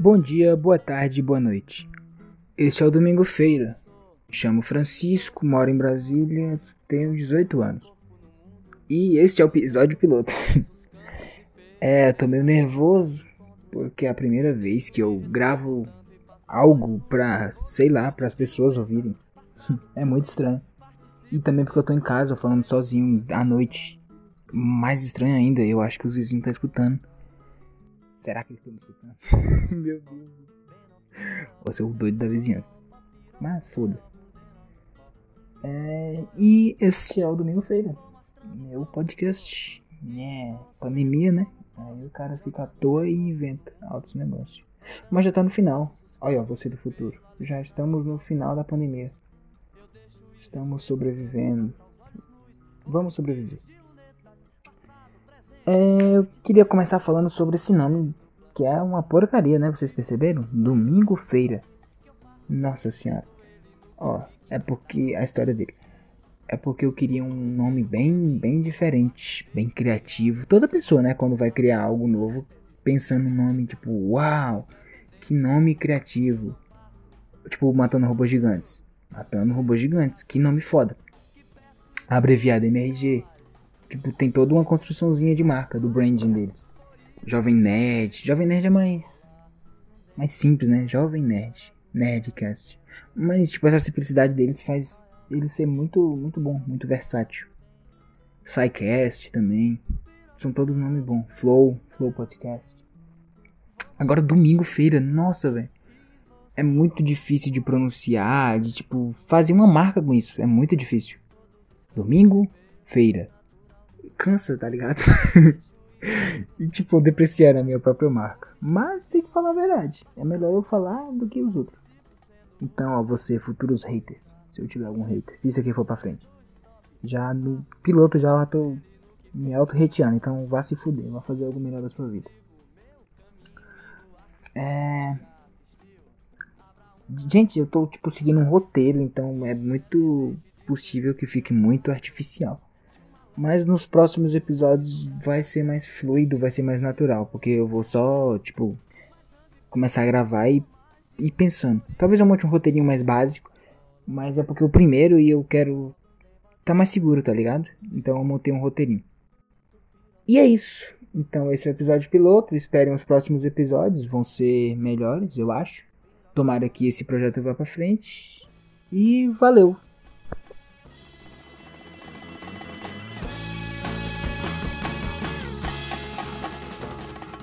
Bom dia, boa tarde, boa noite. Este é o Domingo Feira. Me chamo Francisco, moro em Brasília, tenho 18 anos. E este é o episódio piloto. é, tô meio nervoso porque é a primeira vez que eu gravo algo pra, sei lá, para as pessoas ouvirem. é muito estranho. E também porque eu tô em casa falando sozinho à noite. Mais estranho ainda, eu acho que os vizinhos estão escutando. Será que eles estão me escutando? Meu Deus. Vou ser o doido da vizinhança. Mas foda-se. É, e esse é o Domingo Feira. Meu podcast. É, pandemia, né? Aí o cara fica à toa e inventa altos negócios. Mas já tá no final. Olha, você do futuro. Já estamos no final da pandemia. Estamos sobrevivendo. Vamos sobreviver. É, eu queria começar falando sobre esse nome, que é uma porcaria, né? Vocês perceberam? Domingo Feira. Nossa senhora. Ó, é porque a história dele. É porque eu queria um nome bem, bem diferente, bem criativo. Toda pessoa, né, quando vai criar algo novo, pensando no nome tipo, uau, que nome criativo. Tipo, matando robôs gigantes. Matando robôs gigantes, que nome foda. Abreviado MRG. Tipo, tem toda uma construçãozinha de marca do branding deles. Jovem Nerd. Jovem Nerd é mais. Mais simples, né? Jovem Nerd. Nerdcast. Mas, tipo, essa simplicidade deles faz ele ser muito, muito bom, muito versátil. SciCast também. São todos nomes bons. Flow, Flow Podcast. Agora, Domingo Feira. Nossa, velho. É muito difícil de pronunciar, de, tipo, fazer uma marca com isso. É muito difícil. Domingo Feira cansa, tá ligado? e tipo, depreciar a minha própria marca. Mas tem que falar a verdade. É melhor eu falar do que os outros. Então, ó, você, futuros haters. Se eu tiver algum hater. Se isso aqui for pra frente. Já no piloto já eu tô me auto-reteando. Então vá se fuder. Vá fazer algo melhor da sua vida. É. Gente, eu tô tipo seguindo um roteiro, então é muito possível que fique muito artificial. Mas nos próximos episódios vai ser mais fluido, vai ser mais natural. Porque eu vou só, tipo, começar a gravar e ir pensando. Talvez eu monte um roteirinho mais básico. Mas é porque o primeiro e eu quero tá mais seguro, tá ligado? Então eu montei um roteirinho. E é isso. Então esse é o episódio piloto. Esperem os próximos episódios. Vão ser melhores, eu acho. Tomara que esse projeto vá pra frente. E valeu!